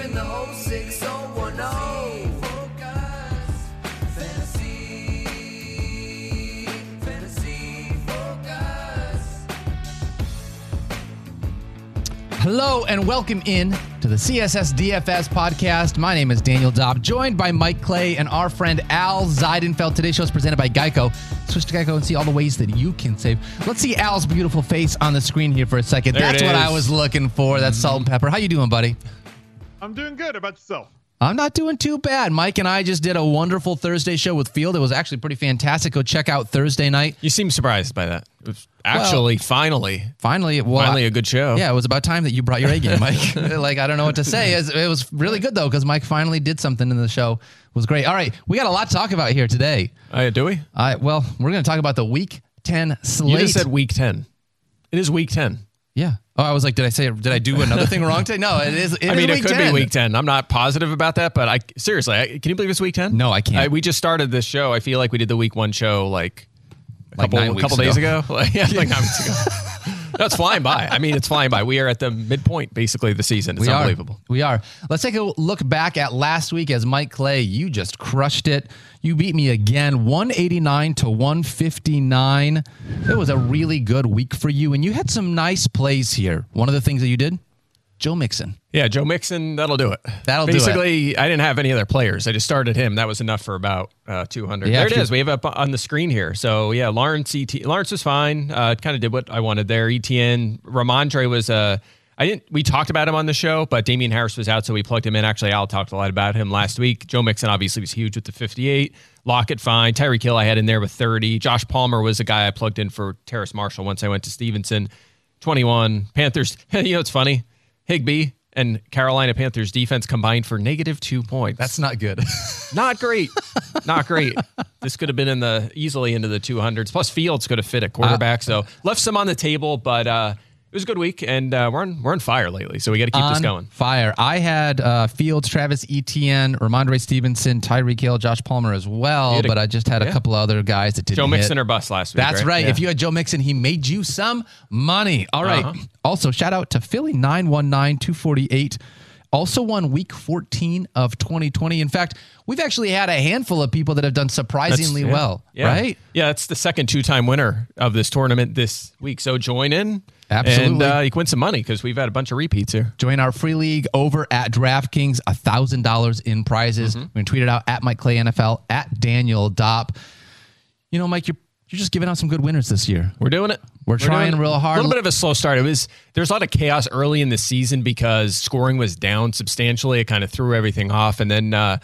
in the 06010. Focus, fantasy, fantasy focus. Hello and welcome in to the CSS DFS podcast. My name is Daniel Dopp, joined by Mike Clay and our friend Al Zeidenfeld. Today's show is presented by Geico. Switch to Geico and see all the ways that you can save. Let's see Al's beautiful face on the screen here for a second. There That's what I was looking for. That's salt and pepper. How you doing, buddy? I'm doing good. How about yourself? I'm not doing too bad. Mike and I just did a wonderful Thursday show with Field. It was actually pretty fantastic. Go check out Thursday night. You seem surprised by that. It was actually, finally, Finally, well, finally a good show. Yeah, it was about time that you brought your A game, Mike. like, I don't know what to say. It was, really good, though, because Mike finally did something in the show. It was great. All right, we got a lot to talk about here today. Uh, do we? Uh, well, we're going to talk about the Week 10 slate. You just said week 10. It is week 10. Yeah. Oh, I was like, did I say, did I do another thing wrong today? No, it is. It I mean, it could 10. be week 10. I'm not positive about that, but I seriously, I, can you believe it's week 10? No, I can't. we just started this show. I feel like we did the week one show like a Like couple, nine a weeks couple days ago. ago. Like, yeah, like nine weeks ago. That's flying by. I mean, it's flying by. We are at the midpoint, basically, of the season. It's we unbelievable. Are. We are. Let's take a look back at last week as Mike Clay. You just crushed it. You beat me again, 189 to 159. It was a really good week for you, and you had some nice plays here. One of the things that you did, Joe Mixon. Yeah, Joe Mixon, that'll do it. That'll do it. Basically, I didn't have any other players. I just started him. That was enough for about uh, 200. Yeah, there it is. We have it up on the screen here. So, yeah, Lawrence ET, Lawrence was fine. Uh, kind of did what I wanted there. ETN, Rhamondre was Uh, I didn't. We talked about him on the show, but Damien Harris was out, so we plugged him in. Actually, Al talked a lot about him last week. Joe Mixon obviously was huge with the 58. Lockett fine. Tyreek Hill I had in there with 30. Josh Palmer was a guy I plugged in for Terrace Marshall once I went to Stevenson. 21. Panthers. you know, it's funny. Higbee and Carolina Panthers defense combined for negative two points. That's not good. not great. not great. This could have been in the easily into the 200s. Plus, Fields could have fit at quarterback. so left some on the table, but uh, it was a good week, and uh, we're on we're on fire lately. So we got to keep this going. Fire. I had uh, Fields, Travis Etienne, Rhamondre Stevenson, Tyreek Hill, Josh Palmer as well, a- but I just had a couple other guys that didn't Joe hit. Mixon or bust last week. That's right. Yeah. If you had Joe Mixon, he made you some money. All right. Uh-huh. Also, shout out to Philly 919 248. Also won week 14 of 2020. In fact, we've actually had a handful of people that have done surprisingly yeah. well, Yeah. right? Yeah, it's the second two-time winner of this tournament this week. So join in, Absolutely. and uh, you can win some money because we've had a bunch of repeats here. Join our free league over at DraftKings, $1,000 in prizes. Mm-hmm. We're going to tweet it out at Mike Clay NFL, at Daniel Dopp. You know, Mike, you're, you're just giving out some good winners this year. We're doing it. We're trying doing it. real hard. A little bit of a slow start. It was there's a lot of chaos early in the season because scoring was down substantially. It kind of threw everything off, and then uh,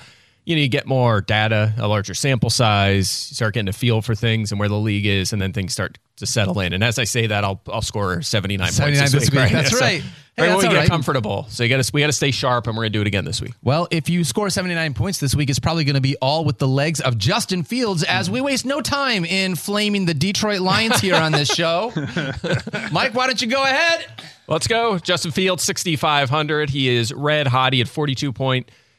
you know you get more data, a larger sample size, you start getting a feel for things and where the league is, and then things start to settle in. And as I say that, I'll I'll score 79, 79 points this week. Right? That's So- right. Hey, right we get right. comfortable. So you got to we got to stay sharp, and we're gonna do it again this week. Well, if you score 79 points this week, it's probably going to be all with the legs of Justin Fields as we waste no time in flaming the Detroit Lions here on this show. Mike, why don't you go ahead? Let's go. Justin Fields, 6,500. He is red hot. He had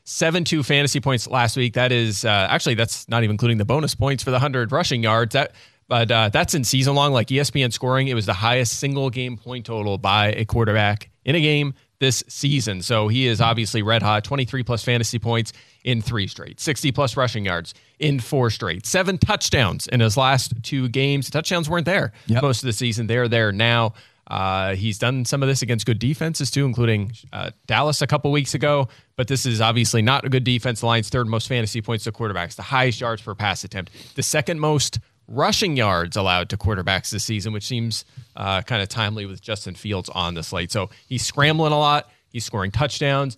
42.72 fantasy points last week. That is uh, actually, that's not even including the bonus points for the 100 rushing yards. That, but uh, that's in season long, like ESPN scoring. It was the highest single game point total by a quarterback in a game this season. So he is obviously red hot. 23 plus fantasy points in three straight, 60 plus rushing yards in four straight, seven touchdowns in his last two games. Touchdowns weren't there Yep. most of the season. They're there now. Uh, he's done some of this against good defenses too, including uh, Dallas a couple weeks ago. But this is obviously not a good defense. The Lions' third most fantasy points to quarterbacks, the highest yards per pass attempt, the second most rushing yards allowed to quarterbacks this season, which seems uh, kind of timely with Justin Fields on the slate. So he's scrambling a lot. He's scoring touchdowns.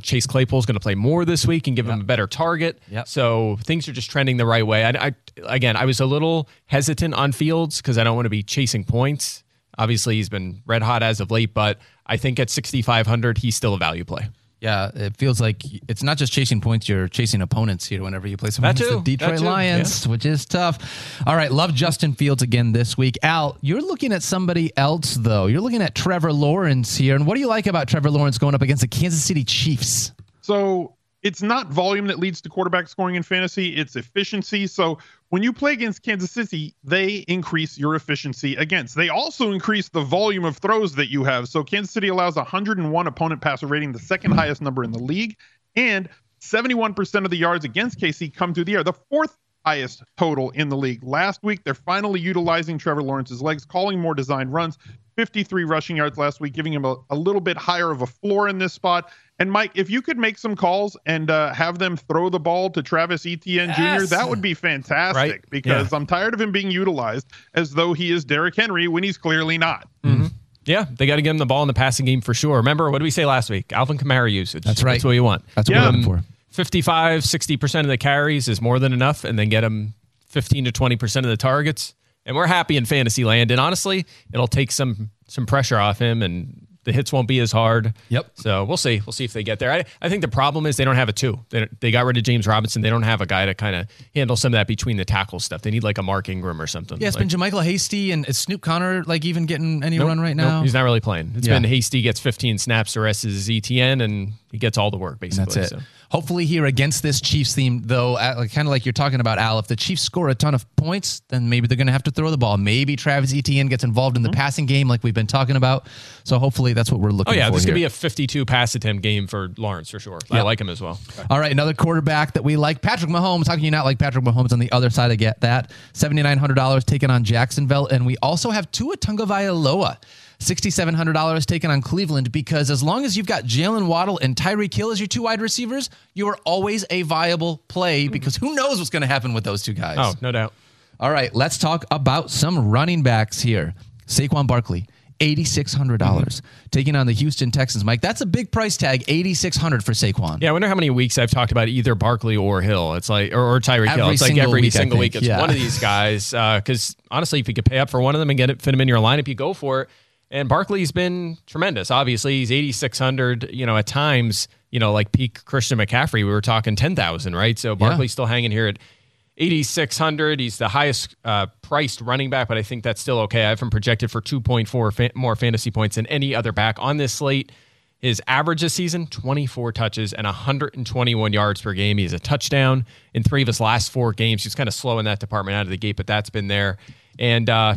Chase Claypool is going to play more this week and give him a better target. Yep. So things are just trending the right way. I, I again, I was a little hesitant on Fields because I don't want to be chasing points. Obviously, he's been red hot as of late, but I think at 6,500, he's still a value play. Yeah, it feels like it's not just chasing points, you're chasing opponents here whenever you play some That against the Detroit that too, Lions, which is tough. All right, love Justin Fields again this week. Al, you're looking at somebody else, though. You're looking at Trevor Lawrence here. And what do you like about Trevor Lawrence going up against the Kansas City Chiefs? So it's not volume that leads to quarterback scoring in fantasy, it's efficiency. So when you play against Kansas City, they increase your efficiency against. They also increase the volume of throws that you have. So Kansas City allows 101 opponent passer rating, the second highest number in the league, and 71% of the yards against KC come through the air, the fourth highest total in the league. Last week, they're finally utilizing Trevor Lawrence's legs, calling more designed runs. 53 rushing yards last week, giving him a, a little bit higher of a floor in this spot. And Mike, if you could make some calls and uh, have them throw the ball to Travis Etienne Jr., that would be fantastic Right. because Yeah. I'm tired of him being utilized as though he is Derrick Henry when he's clearly not. Yeah, they got to get him the ball in the passing game for sure. Remember, what did we say last week? Alvin Kamara usage. That's right. That's what you want. That's what Yeah. we're looking for. 55, 60% of the carries is more than enough, and then get him 15 to 20% of the targets. And we're happy in fantasy land. And honestly, it'll take some some pressure off him and the hits won't be as hard. Yep. So we'll see. We'll see if they get there. I, I think the problem is they don't have a two. They, they got rid of James Robinson. They don't have a guy to kind of handle some of that between the tackle stuff. They need like a Mark Ingram or something. Yeah, it's Like- been JaMycal Hasty and is Snoop Conner like even getting any Nope, run right nope, now? he's not really playing. It's Yeah. been Hasty gets 15 snaps, the rest is ETN, and he gets all the work basically. That's it. So. Hopefully, here against this Chiefs theme, though, uh, kind of like you're talking about, Al, if the Chiefs score a ton of points, then maybe they're going to have to throw the ball. Maybe Travis Etienne gets involved in the mm-hmm. passing game, like we've been talking about. So hopefully, that's what we're looking. For. Oh yeah, this could be a 52 pass attempt game for Lawrence for sure. I like him as well. All right, another quarterback that we like, Patrick Mahomes. How can you not like Patrick Mahomes on the other side? I get that. $7,900 taken on Jacksonville. And we also have Tua Tagovailoa, $6,700 taken on Cleveland because as long as you've got Jalen Waddle and Tyreek Hill as your two wide receivers, you are always a viable play mm-hmm. because who knows what's going to happen with those two guys. Oh, no doubt. All right, let's talk about some running backs here. Saquon Barkley, $8,600 mm-hmm. taking on the Houston Texans. Mike, that's a big price tag, 8600 for Saquon. Yeah, I wonder how many weeks I've talked about either Barkley or Hill. It's like or, or Tyreek Hill. It's like every week, single week. It's Yeah. one of these guys. Uh, because honestly, if you could pay up for one of them and get it, fit them in your lineup, you go for it. And Barkley's been tremendous. Obviously, he's eighty six hundred. You know, at times, you know, like peak Christian McCaffrey, we were talking ten thousand, right? So Barkley's still hanging here at 8600 he's the highest uh, priced running back but i think that's still okay i have him projected for 2.4 fa- more fantasy points than any other back on this slate his average this season 24 touches and 121 yards per game he has a touchdown in three of his last four games he's kind of slow in that department out of the gate but that's been there and uh,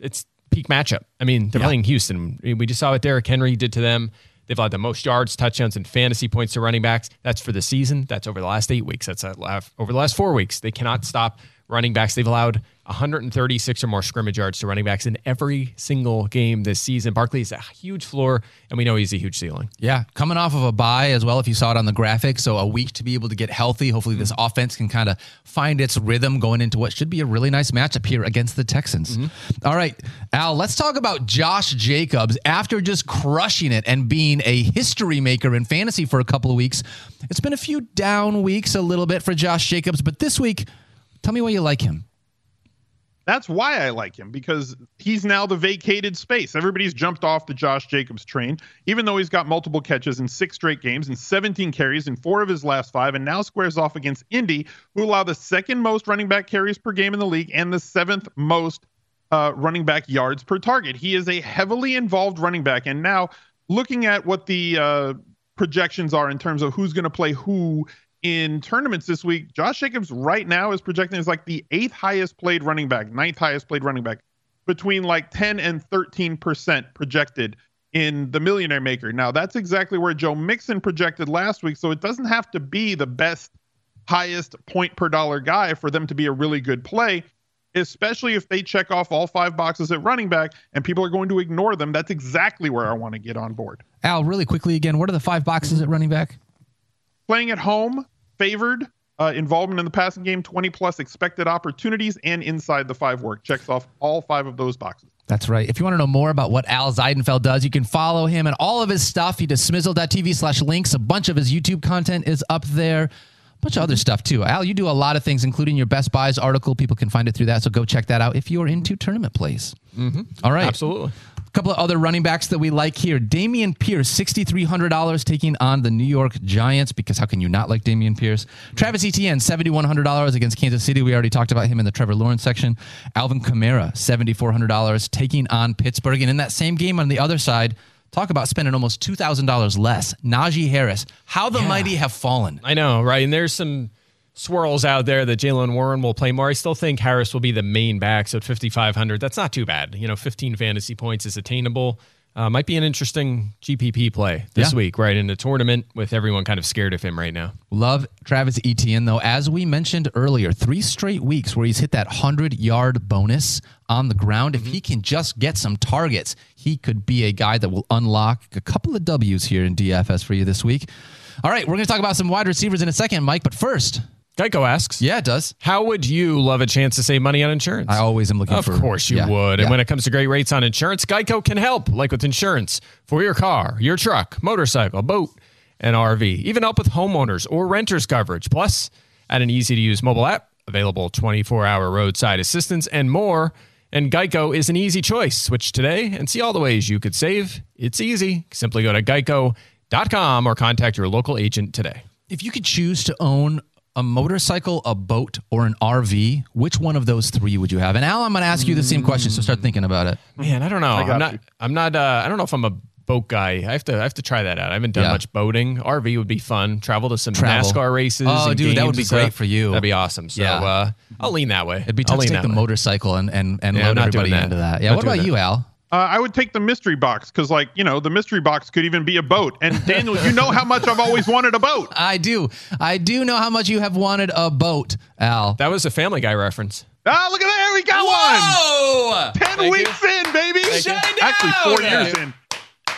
it's peak matchup i mean they're playing houston we just saw what Derrick henry did to them They've allowed the most yards, touchdowns, and fantasy points to running backs. That's for the season. That's over the last eight weeks. That's uh, over the last four weeks. They cannot stop running backs. They've allowed 136 or more scrimmage yards to running backs in every single game this season. Barkley is a huge floor, and we know he's a huge ceiling. Yeah, coming off of a bye as well, if you saw it on the graphic. So a week to be able to get healthy. Hopefully, this mm-hmm. offense can kind of find its rhythm going into what should be a really nice matchup here against the Texans. Mm-hmm. All right, Al, let's talk about Josh Jacobs. After just crushing it and being a history maker in fantasy for a couple of weeks, it's been a few down weeks a little bit for Josh Jacobs, but this week, tell me why you like him. That's why I like him because he's now the vacated space. Everybody's jumped off the Josh Jacobs train, even though he's got multiple catches in six straight games and 17 carries in four of his last five, and now squares off against Indy, who allow the second most running back carries per game in the league and the seventh most uh, running back yards per target. He is a heavily involved running back, and now looking at what the uh, projections are in terms of who's going to play who in tournaments this week, Josh Jacobs right now is projecting as like the eighth highest played running back, ninth highest played running back, between like 10 and 13 percent projected in the Millionaire Maker. Now that's exactly where Joe Mixon projected last week, so it doesn't have to be the best, highest point per dollar guy for them to be a really good play. Especially if they check off all five boxes at running back and people are going to ignore them. That's exactly where I want to get on board. Al, really quickly again, what are the five boxes at running back? playing at home, favored, uh, involvement in the passing game, 20 plus expected opportunities, and inside the five work. Checks off all five of those boxes. That's right. If you want to know more about what Al Zeidenfeld does, you can follow him and all of his stuff. He does smizzle.tv slash links. A bunch of his YouTube content is up there. A bunch of other stuff too. Al, you do a lot of things, including your Best Buys article. People can find it through that. So go check that out if you're into tournament plays. Mm-hmm. All right. Absolutely. Couple of other running backs that we like here. Dameon Pierce, $6,300 taking on the New York Giants because how can you not like Dameon Pierce? Travis Etienne, $7,100 against Kansas City. We already talked about him in the Trevor Lawrence section. Alvin Kamara, $7,400 taking on Pittsburgh. And in that same game on the other side, Talk about spending almost $2,000 less. Najee Harris. How the mighty have fallen. I know, right? And there's some swirls out there that Jaylen Warren will play more. I still think Harris will be the main back, so at 5,500, that's not too bad. You know, 15 fantasy points is attainable. Uh, might be an interesting GPP play this Yeah. week, right? In the tournament with everyone kind of scared of him right now. Love Travis Etienne, though. As we mentioned earlier, three straight weeks where he's hit that 100 yard bonus on the ground. If he can just get some targets, he could be a guy that will unlock a couple of W's here in DFS for you this week. All right, we're going to talk about some wide receivers in a second, Mike. But first, Geico asks, yeah, it does. How would you love a chance to save money on insurance? I always am looking Of for. Of course you yeah, would. yeah. And when it comes to great rates on insurance, Geico can help, like with insurance for your car, your truck, motorcycle, boat, and RV. Even help with homeowners or renters coverage. Plus, add an easy to use mobile app, available 24 hour roadside assistance, and more. And Geico is an easy choice. Switch today and see all the ways you could save. It's easy. Simply go to geico.com or contact your local agent today. if you could choose to own a motorcycle, a boat, or an RV, which one of those three would you have? And Al, I'm going to ask you the same question, so start thinking about it. Man, I don't know. got I'm not. you. I'm not. Uh, I don't know if I'm a boat guy. I have to. I have to try that out. I haven't done Yeah. much boating. RV would be fun. Travel to some Travel. NASCAR races. Oh, and dude, that would be great for you. That'd be awesome. So Yeah. uh, I'll lean that way. It'd be I'll tough to take the way. motorcycle and and, and Yeah, load everybody into that. Yeah. Not what about doing you, Al? Uh, I would take the mystery box because, like, you know, the mystery box could even be a boat. And Daniel, you know how much I've always wanted a boat. I do. I do know how much you have wanted a boat, Al. That was a Family Guy reference. Ah, look at that. We got Whoa! one. 10 Thank weeks in, baby. Thank you. Actually, four down. years in.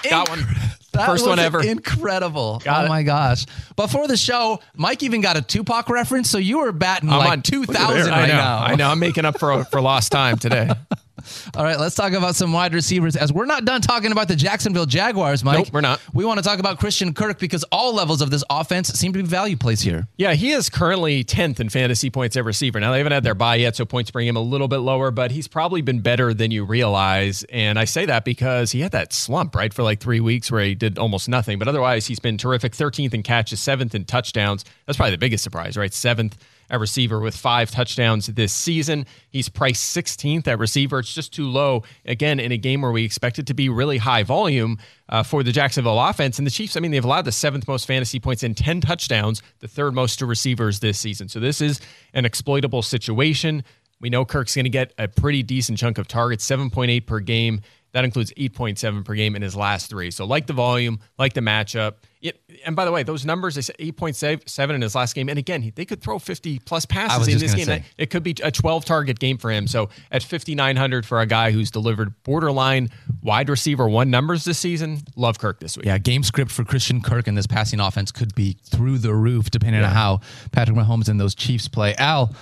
Got one. That First one ever. Incredible. Got oh it. my gosh. Before the show, Mike even got a Tupac reference, so you were batting I'm like on 2,000 I right know. now. I know. I'm making up for for lost time today. All right, let's talk about some wide receivers as we're not done talking about the Jacksonville Jaguars, Mike. Nope, we're not. We want to talk about Christian Kirk because all levels of this offense seem to be value plays here. Yeah, he is currently 10th in fantasy points every receiver. Now, they haven't had their bye yet, so points bring him a little bit lower, but he's probably been better than you realize. And I say that because he had that slump, right, for like three weeks where he did almost nothing. But otherwise, he's been terrific 13th in catches, 7th in touchdowns. That's probably the biggest surprise, right? 7th at receiver with five touchdowns this season. He's priced 16th at receiver. It's just too low, again, in a game where we expect it to be really high volume uh, for the Jacksonville offense. And the Chiefs, I mean, they've allowed the seventh most fantasy points in 10 touchdowns, the third most to receivers this season. So this is an exploitable situation. We know Kirk's going to get a pretty decent chunk of targets, 7.8 per game. That includes 8.7 per game in his last three. So, like the volume, like the matchup. It, and by the way, those numbers, they said 8.7 in his last game. And again, he, they could throw 50 plus passes in this game. say. It could be a 12 target game for him. So, at 5,900 for a guy who's delivered borderline wide receiver one numbers this season, love Kirk this week. Yeah, game script for Christian Kirk and this passing offense could be through the roof depending on how Patrick Mahomes and those Chiefs play. Al,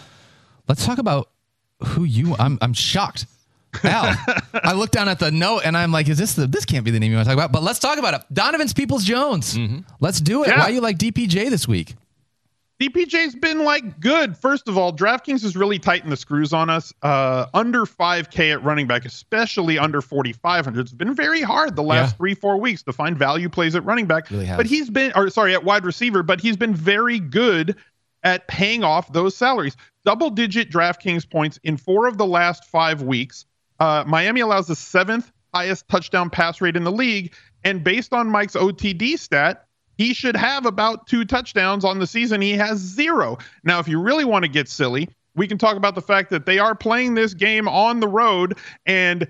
let's talk about who you I'm I'm shocked. Al, I look down at the note and I'm like, is this the this can't be the name you want to talk about? But let's talk about it. Donovan's Peoples Jones. Let's do it. Yeah. Why you like DPJ this week? DPJ's been like good. First of all, DraftKings has really tightened the screws on us. Uh, under 5K at running back, especially under 4,500, it's been very hard the last Yeah. three, four weeks to find value plays at running back. Really but he's been, or sorry, at wide receiver, but he's been very good at paying off those salaries. Double digit DraftKings points in four of the last five weeks. Uh, Miami allows the seventh highest touchdown pass rate in the league. And based on Mike's OTD stat, he should have about two touchdowns on the season. He has zero. Now, if you really want to get silly, we can talk about the fact that they are playing this game on the road. And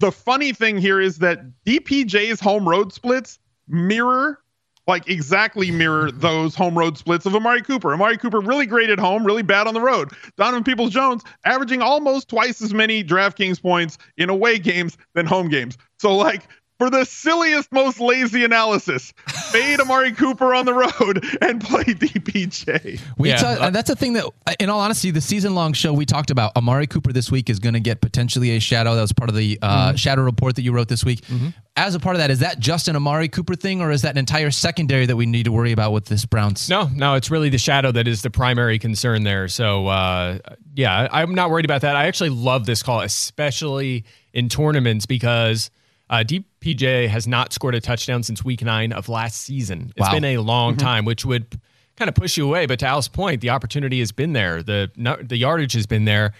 the funny thing here is that DPJ's home road splits mirror, like exactly mirror those home road splits of Amari Cooper. Amari Cooper really great at home, really bad on the road. Donovan Peoples Jones averaging almost twice as many DraftKings points in away games than home games. So, like, for the silliest, most lazy analysis, fade Amari Cooper on the road and play DPJ. We Yeah. ta- and that's a thing that, in all honesty, the season long show we talked about. Amari Cooper this week is going to get potentially a shadow. That was part of the uh, shadow report that you wrote this week. As a part of that, is that just an Amari Cooper thing, or is that an entire secondary that we need to worry about with this Browns? No, no, it's really the shadow that is the primary concern there. So, uh, yeah, I'm not worried about that. I actually love this call, especially in tournaments, because uh, DPJ has not scored a touchdown since week nine of last season. It's Wow. been a long time, which would kind of push you away. But to Al's point, the opportunity has been there. The the yardage has been there.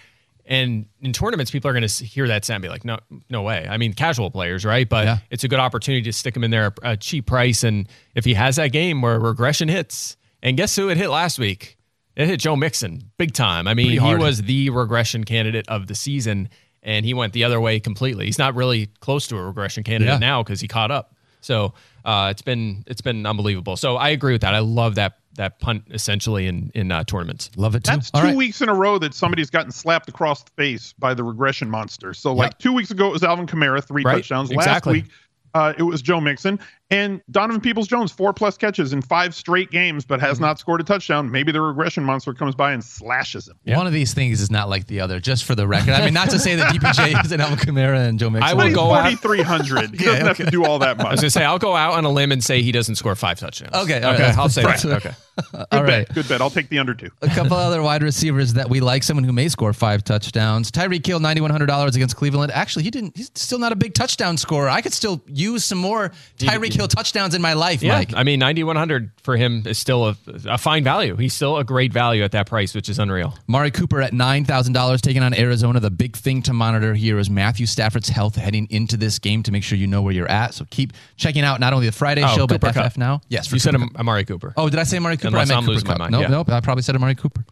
And in tournaments, people are going to hear that sound and be like, no, no way. I mean, casual players, right? But Yeah. it's a good opportunity to stick him in there at a cheap price. And if he has that game where regression hits, and guess who it hit last week? It hit Joe Mixon big time. I mean, he was the regression candidate of the season, and he went the other way completely. He's not really close to a regression candidate Yeah. now because he caught up. So uh, it's been it's been unbelievable. So I agree with that. I love that that punt essentially in in uh, tournaments. Love it too. That's All two right. weeks in a row that somebody's gotten slapped across the face by the regression monster. So, like Yep. two weeks ago, it was Alvin Kamara, three Right, touchdowns. exactly. Last week, uh, it was Joe Mixon and Donovan Peoples Jones, four plus catches in five straight games, but Mm-hmm. has not scored a touchdown. Maybe the regression monster comes by and slashes him. One of these things is not like the other, just for the record. I mean, not to say that DPJ isn't Alvin Kamara and Joe Mixon. I will go out- 4,300. He Yeah, doesn't have to do all that much. I was gonna say I'll go out on a limb and say he doesn't score five touchdowns. Okay, all right, okay, that's- I'll say that's- that. Okay, All Good right. bet. Good bet. I'll take the under two. A couple other wide receivers that we like, someone who may score five touchdowns. Tyreek Hill, $9,100 against Cleveland. Actually, he didn't, he's still not a big touchdown scorer. I could still use some more Tyreek Hill touchdowns in my life, yeah. Mike. I mean, ninety one hundred for him is still a, a fine value. He's still a great value at that price, which is unreal. Mari Cooper at $9,000 taking on Arizona. The big thing to monitor here is Matthew Stafford's health heading into this game to make sure you know where you're at. So keep checking out not only the Friday Oh, show, but Cooper FF Cup. Now. Yes, for You said Cooper Am- Amari Cooper. Oh, did I say Amari Cooper? Unless I meant I'm Cooper losing my mind, Nope, yeah. nope. I probably said Amari Cooper.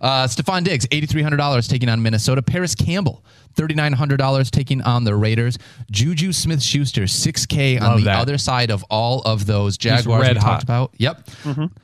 Uh, Stefon Diggs, $8,300 taking on Minnesota. Parris Campbell, $3,900 taking on the Raiders. Juju Smith Schuster, 6K on Love the that. other side of all of those Jaguars red we hot. talked about. Yep.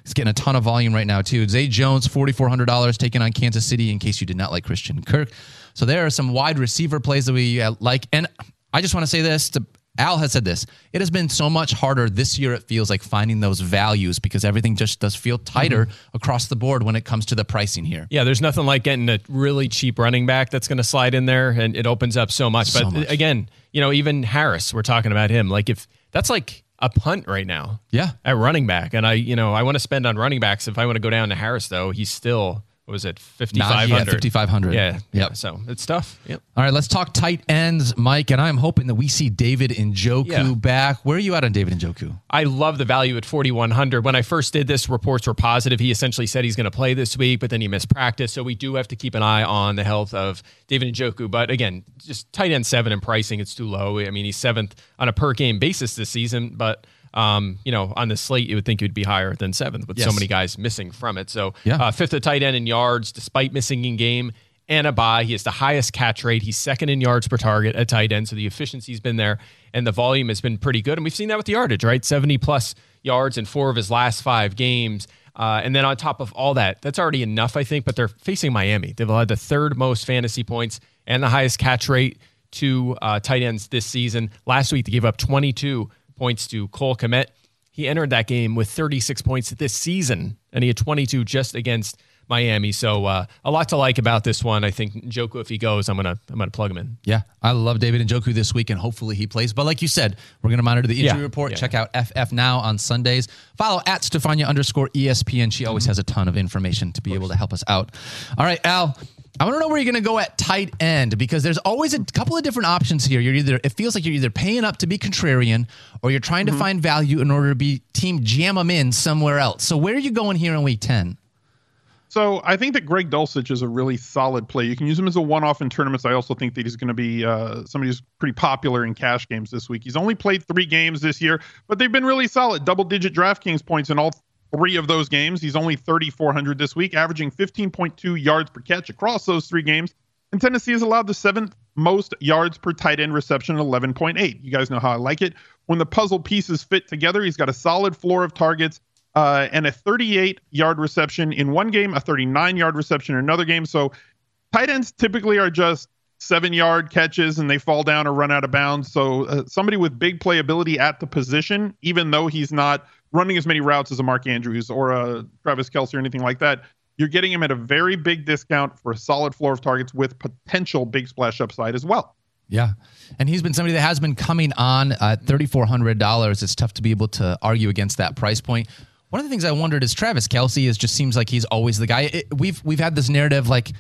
He's getting a ton of volume right now, too. Zay Jones, $4,400 taking on Kansas City in case you did not like Christian Kirk. So there are some wide receiver plays that we uh, like. And I just want to say this to Al has said this. It has been so much harder this year, it feels like finding those values because everything just does feel tighter Mm-hmm. across the board when it comes to the pricing here. Yeah, there's nothing like getting a really cheap running back that's going to slide in there, and it opens up so much. So but much. again, you know, even Harris, we're talking about him. Like if that's like a punt right now, Yeah. at running back, and I, you know, I want to spend on running backs. If I want to go down to Harris, though, he's still was it fifty five yeah, hundred? 5,500. Yeah, yeah. So it's tough. Yep. All right, let's talk tight ends, Mike. And I'm hoping that we see David Njoku Yeah. back. Where are you at on David Njoku? I love the value at 4,100. When I first did this, reports were positive. He essentially said he's going to play this week, but then he missed practice. So we do have to keep an eye on the health of David Njoku. But again, just tight end seven in pricing, it's too low. I mean, he's seventh on a per game basis this season, but. Um, you know, on the slate, you would think he would be higher than seventh with so many guys missing from it. So, Yeah. uh, fifth at tight end in yards, despite missing in game and a bye. He has the highest catch rate. He's second in yards per target at tight end. So the efficiency's been there and the volume has been pretty good. And we've seen that with the yardage, right? 70 plus yards in four of his last five games. Uh, and then on top of all that, that's already enough, I think. But they're facing Miami. They've had the third most fantasy points and the highest catch rate to uh, tight ends this season. Last week, they gave up 22 points to Cole Kmet. He entered that game with 36 points this season, and he had 22 just against Miami. So uh, a lot to like about this one. I think Joku, if he goes, I'm gonna I'm gonna plug him in. Yeah, I love David Njoku this week, and hopefully he plays. But like you said, we're going to monitor the injury Yeah, report. yeah. Check out FF Now on Sundays. Follow at Stefania underscore ESPN. She always has a ton of information to be able to help us out. All right, Al. I want to know where you're going to go at tight end because there's always a couple of different options here. You're either it feels like you're either paying up to be contrarian or you're trying to find value in order to be team jam them in somewhere else. So where are you going here in week 10? So I think that Greg Dulcich is a really solid play. You can use him as a one-off in tournaments. I also think that he's going to be uh, somebody who's pretty popular in cash games this week. He's only played three games this year, but they've been really solid. Double-digit DraftKings points in all three of those games. He's only 3,400 this week, averaging 15.2 yards per catch across those three games. And Tennessee has allowed the seventh most yards per tight end reception at 11.8. You guys know how I like it. When the puzzle pieces fit together, he's got a solid floor of targets uh, and a 38 yard reception in one game, a 39 yard reception in another game. So tight ends typically are just seven yard catches and they fall down or run out of bounds. So uh, somebody with big playability at the position, even though he's not running as many routes as a Mark Andrews or a Travis Kelce or anything like that, you're getting him at a very big discount for a solid floor of targets with potential big splash upside as well. Yeah. And he's been somebody that has been coming on at $3,400. It's tough to be able to argue against that price point. One of the things I wondered is Travis Kelce is just seems like he's always the guy. It, we've we've had this narrative like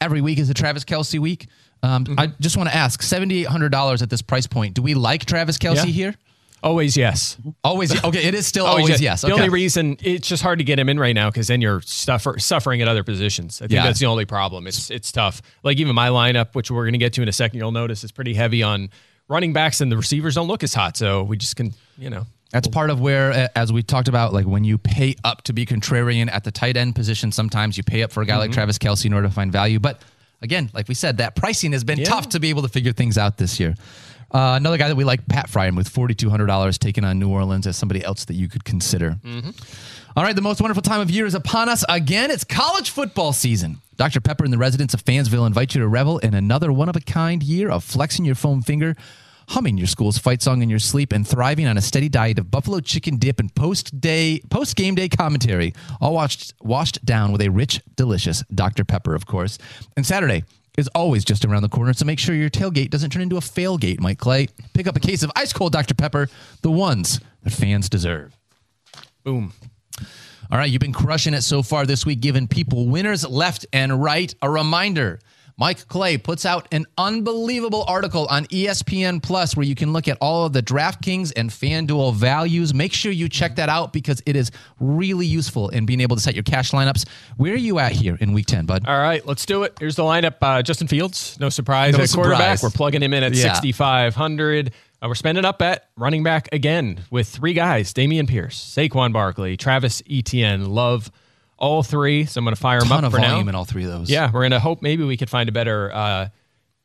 every week is a Travis Kelce week. Um, I just want to ask seventy eight hundred dollars at this price point. Do we like Travis Kelce Yeah. here? Always yes. Always. Okay, it is still Always, always, yes. The Okay. only reason it's just hard to get him in right now because then you're suffer, suffering at other positions. I think Yeah. that's the only problem. It's it's tough. Like even my lineup, which we're going to get to in a second, you'll notice is pretty heavy on running backs, and the receivers don't look as hot. So we just can, you know, That's part of where, as we talked about, like when you pay up to be contrarian at the tight end position, sometimes you pay up for a guy Mm-hmm. like Travis Kelce in order to find value. But again, like we said, that pricing has been Yeah. tough to be able to figure things out this year. Uh, another guy that we like, Pat Fryan, with $4,200 taking on New Orleans as somebody else that you could consider. All right, the most wonderful time of year is upon us again. It's college football season. Dr. Pepper and the residents of Fansville invite you to revel in another one of a kind year of flexing your foam finger, humming your school's fight song in your sleep, and thriving on a steady diet of buffalo chicken dip and post day post game day commentary, all washed washed down with a rich, delicious Dr. Pepper, of course. And Saturday is always just around the corner, so make sure your tailgate doesn't turn into a failgate, Mike Clay. Pick up a case of ice cold Dr. Pepper, the ones that fans deserve. boom. All right, you've been crushing it so far this week, giving people winners left and right. A reminder Mike Clay puts out an unbelievable article on ESPN Plus where you can look at all of the DraftKings and FanDuel values. Make sure you check that out because it is really useful in being able to set your cash lineups. Where are you at here in week 10, bud? All right, let's do it. Here's the lineup. Uh, Justin Fields, no surprise No at quarterback. surprise. We're plugging him in at Yeah. 6,500. Uh, we're spending up at running back again with three guys Dameon Pierce, Saquon Barkley, Travis Etienne. Love all three. So I'm going to fire them Ton up of for now. volume in all three of those. Yeah, we're going to hope maybe we could find a better uh,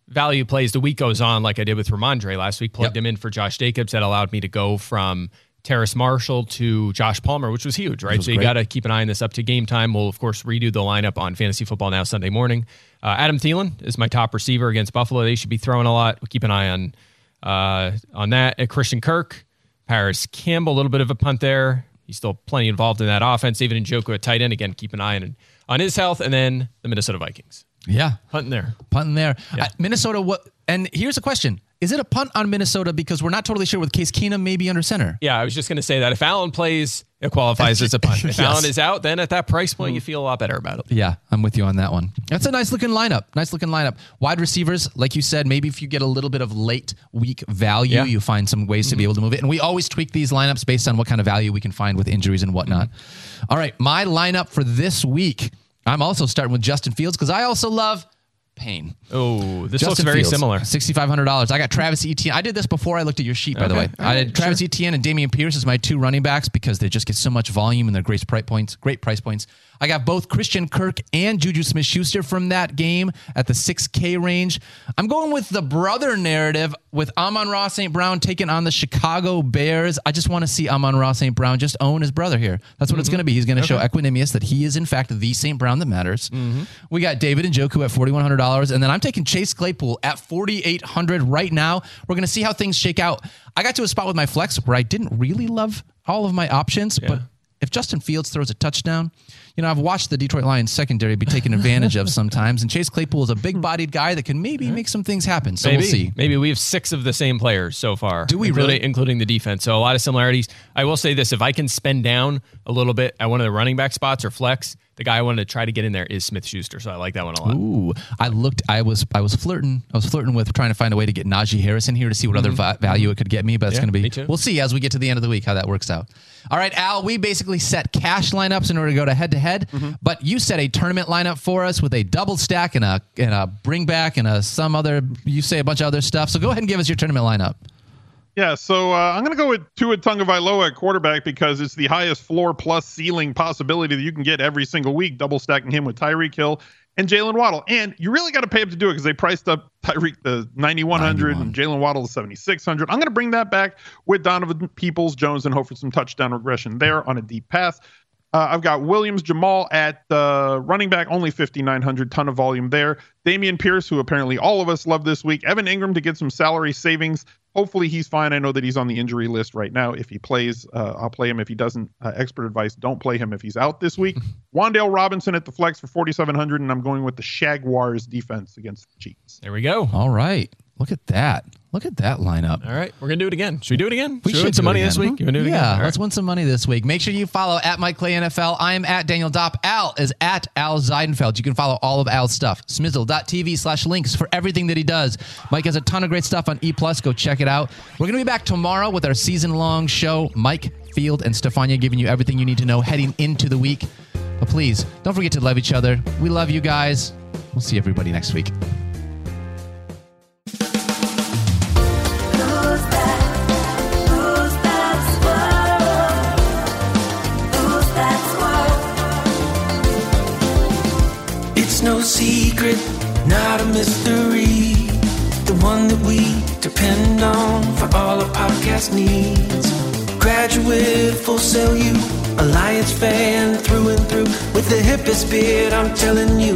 value plays the week goes on, like I did with Rhamondre last week. Plugged Yep. him in for Josh Jacobs. That allowed me to go from Terrace Marshall to Josh Palmer, which was huge, right? was so you great. got to keep an eye on this up to game time. We'll, of course, redo the lineup on Fantasy Football Now Sunday morning. Uh, Adam Thielen is my top receiver against Buffalo. They should be throwing a lot. We'll keep an eye on uh, on that. Uh, Christian Kirk, Parris Campbell, a little bit of a punt there. He's still plenty involved in that offense. Even Njoku at tight end. Again, keep an eye on, on his health. And then the Minnesota Vikings. Yeah. Hunting there. Punting there. Uh, Minnesota, what? And here's a question Is it a punt on Minnesota because we're not totally sure with Case Keenum maybe under center? Yeah, I was just going to say that if Allen plays, it qualifies as a punt. If Yes. Mm. Allen is out, then at that price point, you feel a lot better about it. Yeah, I'm with you on that one. That's a nice looking lineup. Nice looking lineup. Wide receivers, like you said, maybe if you get a little bit of late week value, Yeah. you find some ways to be able to move it. And we always tweak these lineups based on what kind of value we can find with injuries and whatnot. All right, my lineup for this week. I'm also starting with Justin Fields because I also love pain. Oh, this Justin looks very Fields, similar. Sixty-five hundred dollars. I got Travis Etienne. I did this before I looked at your sheet, by the way. Okay. I did Travis Etienne and Dameon Pierce as my two running backs because they just get so much volume and they're great price points. Great price points. I got both Christian Kirk and Juju Smith-Schuster from that game at the six K range. I'm going with the brother narrative with Amon-Ra St. Brown taking on the Chicago Bears. I just want to see Amon-Ra St. Brown just own his brother here. That's what it's mm-hmm. going to be. He's going to show Equanimeous that he is in fact the St. Brown that matters. Mm-hmm. We got David Njoku at $4,100. And then I'm taking Chase Claypool at 4,800 right now. We're going to see how things shake out. I got to a spot with my flex where I didn't really love all of my options, but if Justin Fields throws a touchdown, you know, I've watched the Detroit Lions secondary be taken advantage of sometimes, and Chase Claypool is a big bodied guy that can maybe make some things happen. So Maybe. we'll see. Maybe we have six of the same players so far. Do we including, really? Including the defense. So a lot of similarities. I will say this: if I can spend down a little bit at one of the running back spots or flex, the guy I wanted to try to get in there is Smith Schuster. So I like that one a lot. Ooh, I looked. I was. I was flirting. I was flirting with trying to find a way to get Najee Harris in here to see what other va- value it could get me. But it's Mm-hmm. Yeah, going to be. We'll see as we get to the end of the week how that works out. All right, Al. We basically set cash lineups in order to go to head to head. Mm-hmm. But you set a tournament lineup for us with a double stack and a and a bring back and a some other. You say a bunch of other stuff. So go ahead and give us your tournament lineup. Yeah, so uh, I'm going to go with Tua Tagovailoa at quarterback because it's the highest floor plus ceiling possibility that you can get every single week, double stacking him with Tyreek Hill and Jaylen Waddle. And you really got to pay up to do it because they priced up Tyreek to 9,100 and Jaylen Waddle to 7,600. I'm going to bring that back with Donovan Peoples Jones and hope for some touchdown regression there on a deep pass. Uh, I've got Williams Jamal at uh, running back, only 5,900, ton of volume there. Dameon Pierce, who apparently all of us love this week. Evan Engram to get some salary savings. Hopefully he's fine. I know that he's on the injury list right now. If he plays, uh, I'll play him. If he doesn't, uh, expert advice: don't play him if he's out this week. Wan'Dale Robinson at the flex for 4,700, and I'm going with the Jaguars defense against the Chiefs. There we go. All right. Look at that. Look at that lineup. All right, we're gonna do it again. Should we do it again? We should win some money this week. You wanna do it yeah, again? Let's right. win some money this week. Make sure you follow at Mike Clay NFL. I am at Daniel Dopp. Al is at Al Zeidenfeld. You can follow all of Al's stuff. Smizzle.tv slash links for everything that he does. Mike has a ton of great stuff on E Plus. Go check it out. We're gonna be back tomorrow with our season long show. Mike Field and Stefania giving you everything you need to know heading into the week. But please don't forget to love each other. We love you guys. We'll see everybody next week. No secret, not a mystery. The one that we depend on for all our podcast needs. Graduate, full sell you, Alliance fan through and through. With the hippest beard, I'm telling you,